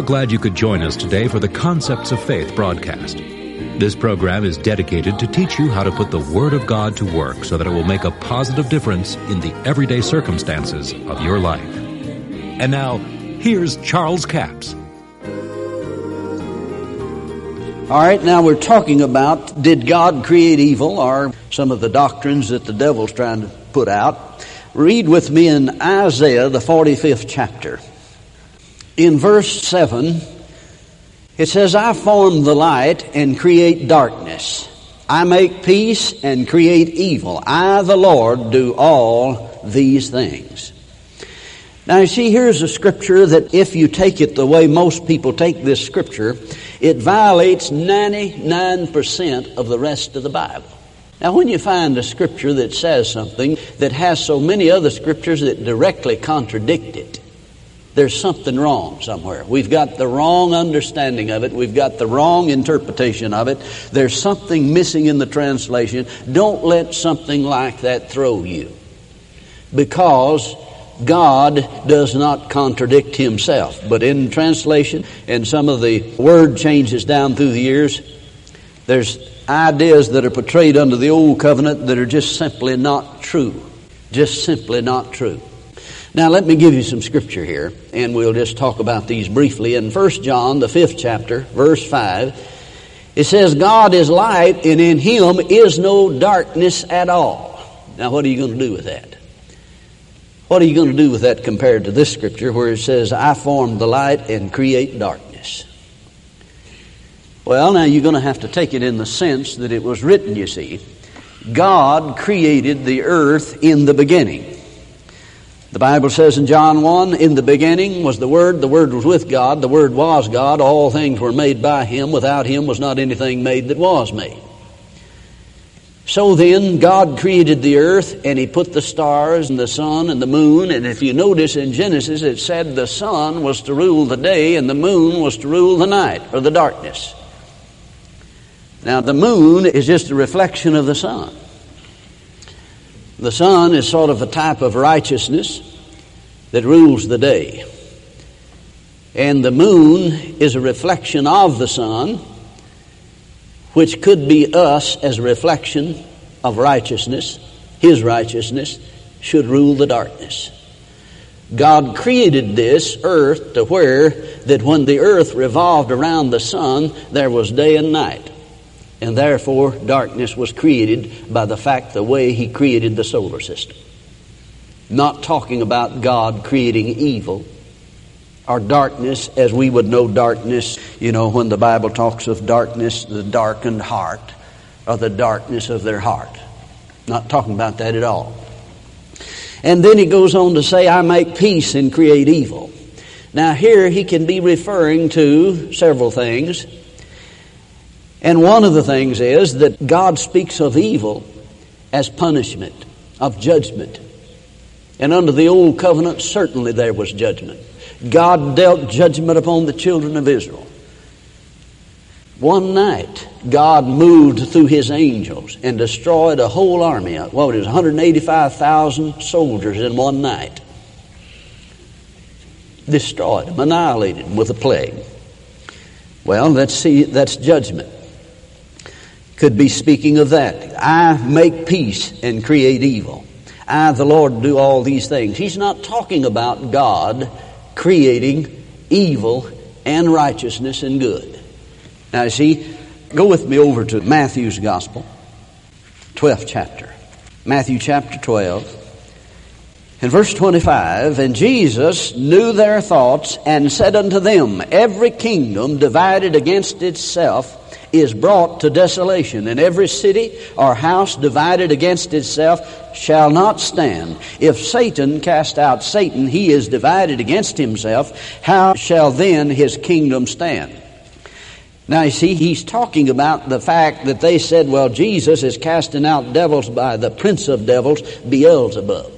are glad you could join us today for the Concepts of Faith broadcast. This program is dedicated to teach you how to put the Word of God to work so that it will make a positive difference in the everyday circumstances of your life. And now, here's Charles Capps. All right, now we're talking about did God create evil or some of the doctrines that the devil's trying to put out. Read with me in Isaiah, the 45th chapter. In verse 7, it says, I form the light and create darkness. I make peace and create evil. I, the Lord, do all these things. Now, you see, here's a scripture that if you take it the way most people take this scripture, it violates 99% of the rest of the Bible. Now, when you find a scripture that says something that has so many other scriptures that directly contradict it, there's something wrong somewhere. We've got the wrong understanding of it. We've got the wrong interpretation of it. There's something missing in the translation. Don't let something like that throw you. Because God does not contradict himself. But in translation and some of the word changes down through the years, there's ideas that are portrayed under the old covenant that are just simply not true. Just simply not true. Now, let me give you some scripture here, and we'll just talk about these briefly. In 1 John, the fifth chapter, verse 5, it says, God is light, and in him is no darkness at all. Now, what are you going to do with that? What are you going to do with that compared to this scripture where it says, I form the light and create darkness? Well, now you're going to have to take it in the sense that it was written, you see. God created the earth in the beginning. The Bible says in John 1, in the beginning was the Word, the Word was with God, the Word was God, all things were made by Him, without Him was not anything made that was made. So then, God created the earth and He put the stars and the sun and the moon. And if you notice in Genesis, it said the sun was to rule the day and the moon was to rule the night or the darkness. Now, the moon is just a reflection of the sun. The sun is sort of a type of righteousness that rules the day. And the moon is a reflection of the sun, which could be us as a reflection of righteousness. His righteousness should rule the darkness. God created this earth to where that when the earth revolved around the sun, there was day and night and therefore darkness was created by the fact the way he created the solar system. Not talking about God creating evil or darkness as we would know darkness, you know, when the Bible talks of darkness, the darkened heart, or the darkness of their heart. Not talking about that at all. And then he goes on to say, I make peace and create evil. Now, here he can be referring to several things. And one of the things is that God speaks of evil as punishment, of judgment. And under the old covenant, certainly there was judgment. God dealt judgment upon the children of Israel. One night, God moved through his angels and destroyed a whole army. What was 185,000 soldiers in one night. Destroyed them, annihilated them with a plague. Well, let's see, that's judgment could be speaking of that. I make peace and create evil. I, the Lord, do all these things. He's not talking about God creating evil and righteousness and good. Now, you see, go with me over to Matthew's Gospel, 12th chapter. Matthew chapter 12. In verse 25, and Jesus knew their thoughts and said unto them, Every kingdom divided against itself is brought to desolation, and every city or house divided against itself shall not stand. If Satan cast out Satan, he is divided against himself. How shall then his kingdom stand? Now, you see, he's talking about the fact that they said, well, Jesus is casting out devils by the prince of devils, Beelzebub.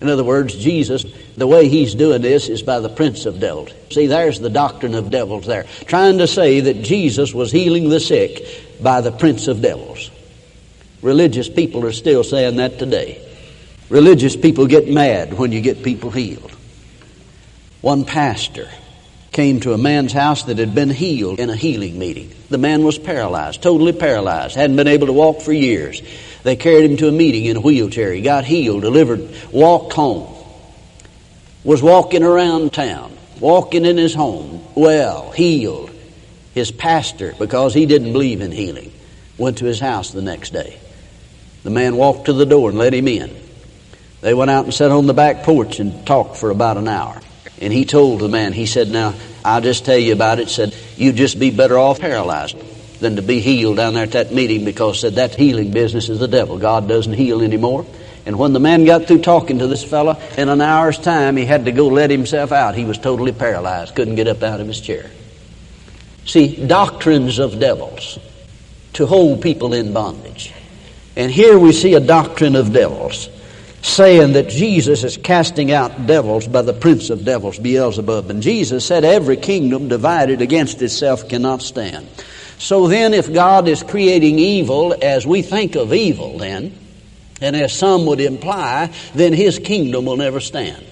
In other words, Jesus, the way he's doing this is by the prince of devils. See, there's the doctrine of devils there. Trying to say that Jesus was healing the sick by the prince of devils. Religious people are still saying that today. Religious people get mad when you get people healed. One pastor came to a man's house that had been healed in a healing meeting. The man was paralyzed, totally paralyzed, hadn't been able to walk for years. They carried him to a meeting in a wheelchair. He got healed, delivered, walked home, was walking around town, walking in his home, well, healed. His pastor, because he didn't believe in healing, went to his house the next day. The man walked to the door and let him in. They went out and sat on the back porch and talked for about an hour. And he told the man, he said, Now, I'll just tell you about it. Said, You'd just be better off paralyzed than to be healed down there at that meeting because said that healing business is the devil. God doesn't heal anymore. And when the man got through talking to this fellow, in an hour's time, he had to go let himself out. He was totally paralyzed, couldn't get up out of his chair. See, doctrines of devils to hold people in bondage. And here we see a doctrine of devils saying that Jesus is casting out devils by the prince of devils, Beelzebub. And Jesus said, Every kingdom divided against itself cannot stand. So then, if God is creating evil as we think of evil, then, and as some would imply, then His kingdom will never stand.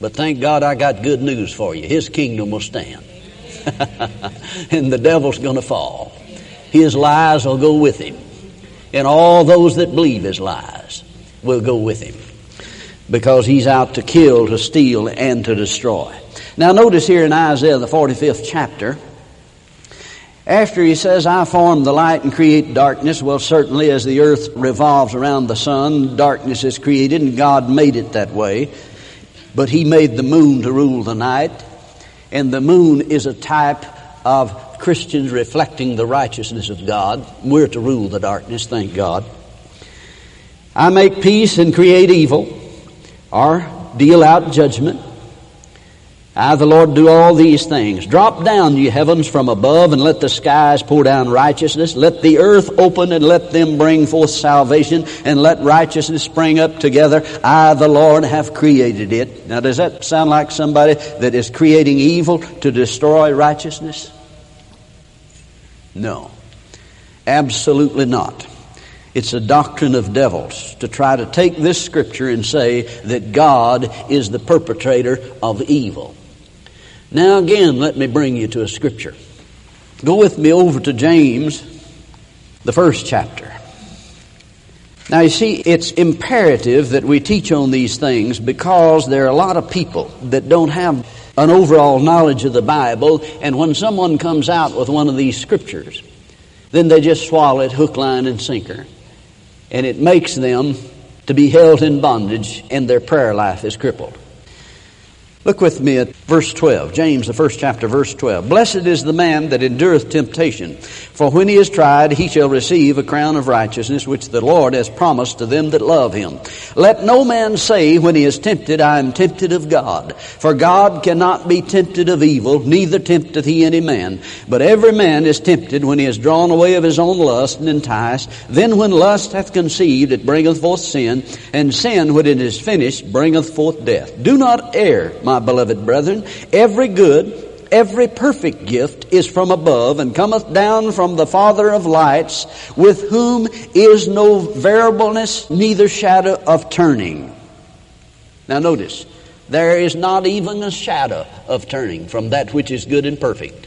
But thank God I got good news for you. His kingdom will stand. and the devil's going to fall. His lies will go with him. And all those that believe his lies will go with him. Because he's out to kill, to steal, and to destroy. Now notice here in Isaiah, the 45th chapter, after he says, I form the light and create darkness, well, certainly as the earth revolves around the sun, darkness is created, and God made it that way. But he made the moon to rule the night, and the moon is a type of Christians reflecting the righteousness of God. We're to rule the darkness, thank God. I make peace and create evil, or deal out judgment. I, the Lord, do all these things. Drop down, ye heavens, from above, and let the skies pour down righteousness. Let the earth open, and let them bring forth salvation, and let righteousness spring up together. I, the Lord, have created it. Now, does that sound like somebody that is creating evil to destroy righteousness? No. Absolutely not. It's a doctrine of devils to try to take this scripture and say that God is the perpetrator of evil. Now, again, let me bring you to a scripture. Go with me over to James, the first chapter. Now, you see, it's imperative that we teach on these things because there are a lot of people that don't have an overall knowledge of the Bible, and when someone comes out with one of these scriptures, then they just swallow it hook, line, and sinker. And it makes them to be held in bondage, and their prayer life is crippled. Look with me at verse 12, James, the first chapter, verse 12. Blessed is the man that endureth temptation, for when he is tried, he shall receive a crown of righteousness, which the Lord has promised to them that love him. Let no man say when he is tempted, I am tempted of God. For God cannot be tempted of evil, neither tempteth he any man. But every man is tempted when he is drawn away of his own lust and enticed. Then when lust hath conceived, it bringeth forth sin, and sin, when it is finished, bringeth forth death. Do not err, my my beloved brethren, every good, every perfect gift is from above and cometh down from the Father of lights, with whom is no variableness, neither shadow of turning. Now notice, there is not even a shadow of turning from that which is good and perfect.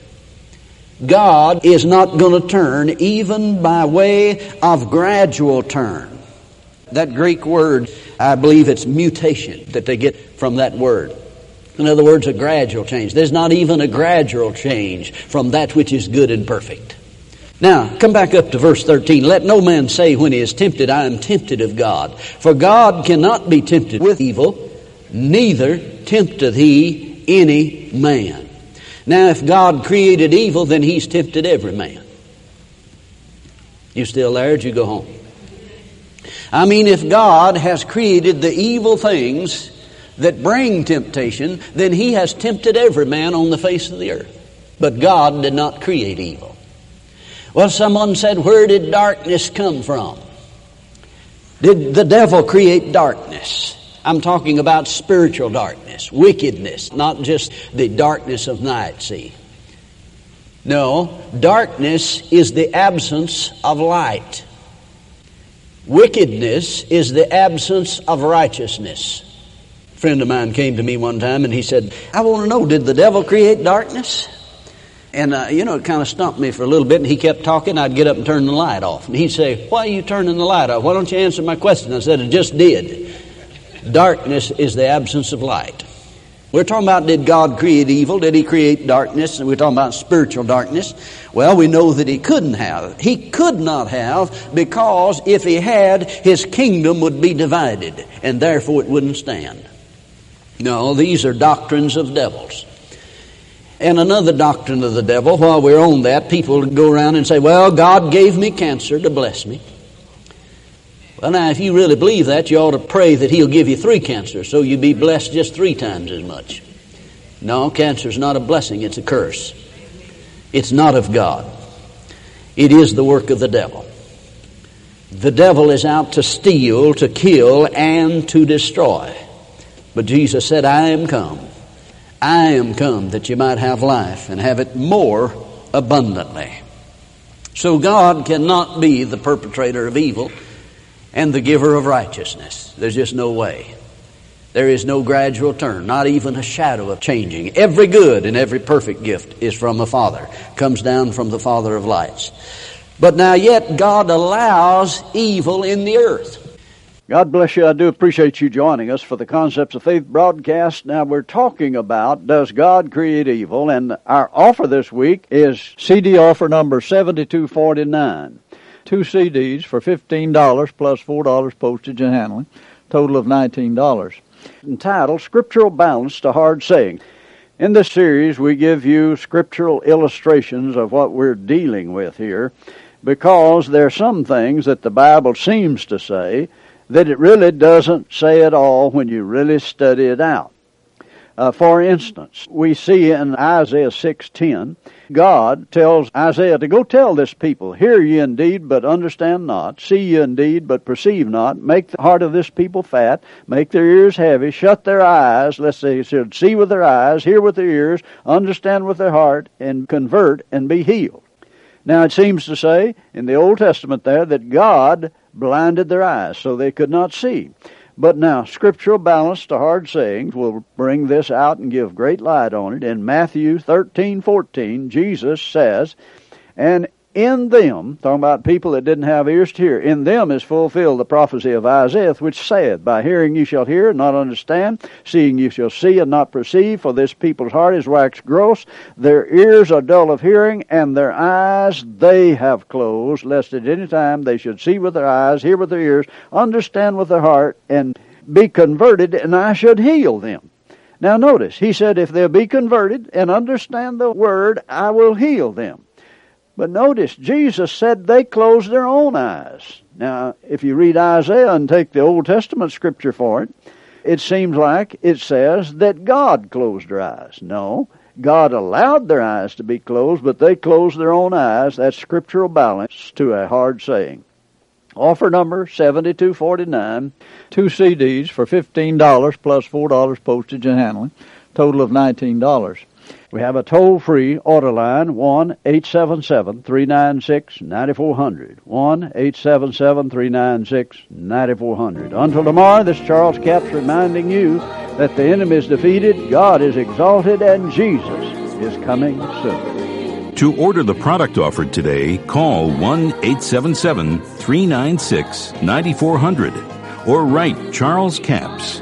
God is not going to turn even by way of gradual turn. That Greek word, I believe it's mutation that they get from that word. In other words, a gradual change. There's not even a gradual change from that which is good and perfect. Now, come back up to verse 13. Let no man say when he is tempted, I am tempted of God. For God cannot be tempted with evil, neither tempteth he any man. Now, if God created evil, then he's tempted every man. You still there? You go home? I mean, if God has created the evil things that bring temptation, then he has tempted every man on the face of the earth. But God did not create evil. Well, someone said, Where did darkness come from? Did the devil create darkness? I'm talking about spiritual darkness, wickedness, not just the darkness of night, see. No, darkness is the absence of light. Wickedness is the absence of righteousness. Friend of mine came to me one time and he said, I want to know, did the devil create darkness? And, uh, you know, it kind of stumped me for a little bit, and he kept talking. I'd get up and turn the light off. And he'd say, Why are you turning the light off? Why don't you answer my question? I said, It just did. Darkness is the absence of light. We're talking about did God create evil? Did He create darkness? And we're talking about spiritual darkness. Well, we know that He couldn't have. He could not have because if He had, His kingdom would be divided and therefore it wouldn't stand. No, these are doctrines of devils. And another doctrine of the devil, while we're on that, people go around and say, well, God gave me cancer to bless me. Well, now, if you really believe that, you ought to pray that He'll give you three cancers so you be blessed just three times as much. No, cancer is not a blessing, it's a curse. It's not of God, it is the work of the devil. The devil is out to steal, to kill, and to destroy. But Jesus said, I am come. I am come that you might have life and have it more abundantly. So God cannot be the perpetrator of evil and the giver of righteousness. There's just no way. There is no gradual turn, not even a shadow of changing. Every good and every perfect gift is from the Father, comes down from the Father of lights. But now yet God allows evil in the earth. God bless you. I do appreciate you joining us for the Concepts of Faith broadcast. Now we're talking about Does God Create Evil? And our offer this week is CD offer number 7249 two CDs for $15 plus $4 postage and handling, total of $19. Entitled Scriptural Balance to Hard Saying. In this series, we give you scriptural illustrations of what we're dealing with here because there are some things that the Bible seems to say that it really doesn't say at all when you really study it out. Uh, for instance, we see in Isaiah 6:10, God tells Isaiah to go tell this people, "Hear ye indeed, but understand not; see ye indeed, but perceive not. Make the heart of this people fat, make their ears heavy, shut their eyes, lest they should see with their eyes, hear with their ears, understand with their heart, and convert and be healed." Now it seems to say in the Old Testament there that God blinded their eyes so they could not see. But now, scriptural balance to hard sayings will bring this out and give great light on it. In Matthew 13, 14, Jesus says, And in them, talking about people that didn't have ears to hear, in them is fulfilled the prophecy of Isaiah, which saith, By hearing you shall hear and not understand, seeing you shall see and not perceive, for this people's heart is waxed gross, their ears are dull of hearing, and their eyes they have closed, lest at any time they should see with their eyes, hear with their ears, understand with their heart, and be converted, and I should heal them. Now notice, he said, if they'll be converted and understand the word, I will heal them. But notice, Jesus said they closed their own eyes. Now, if you read Isaiah and take the Old Testament scripture for it, it seems like it says that God closed their eyes. No, God allowed their eyes to be closed, but they closed their own eyes. That's scriptural balance to a hard saying. Offer number 7249, two CDs for $15 plus $4 postage and handling, total of $19. We have a toll free order line 1 877 396 9400. 1 877 396 9400. Until tomorrow, this Charles Capps reminding you that the enemy is defeated, God is exalted, and Jesus is coming soon. To order the product offered today, call 1 877 396 9400 or write Charles Capps.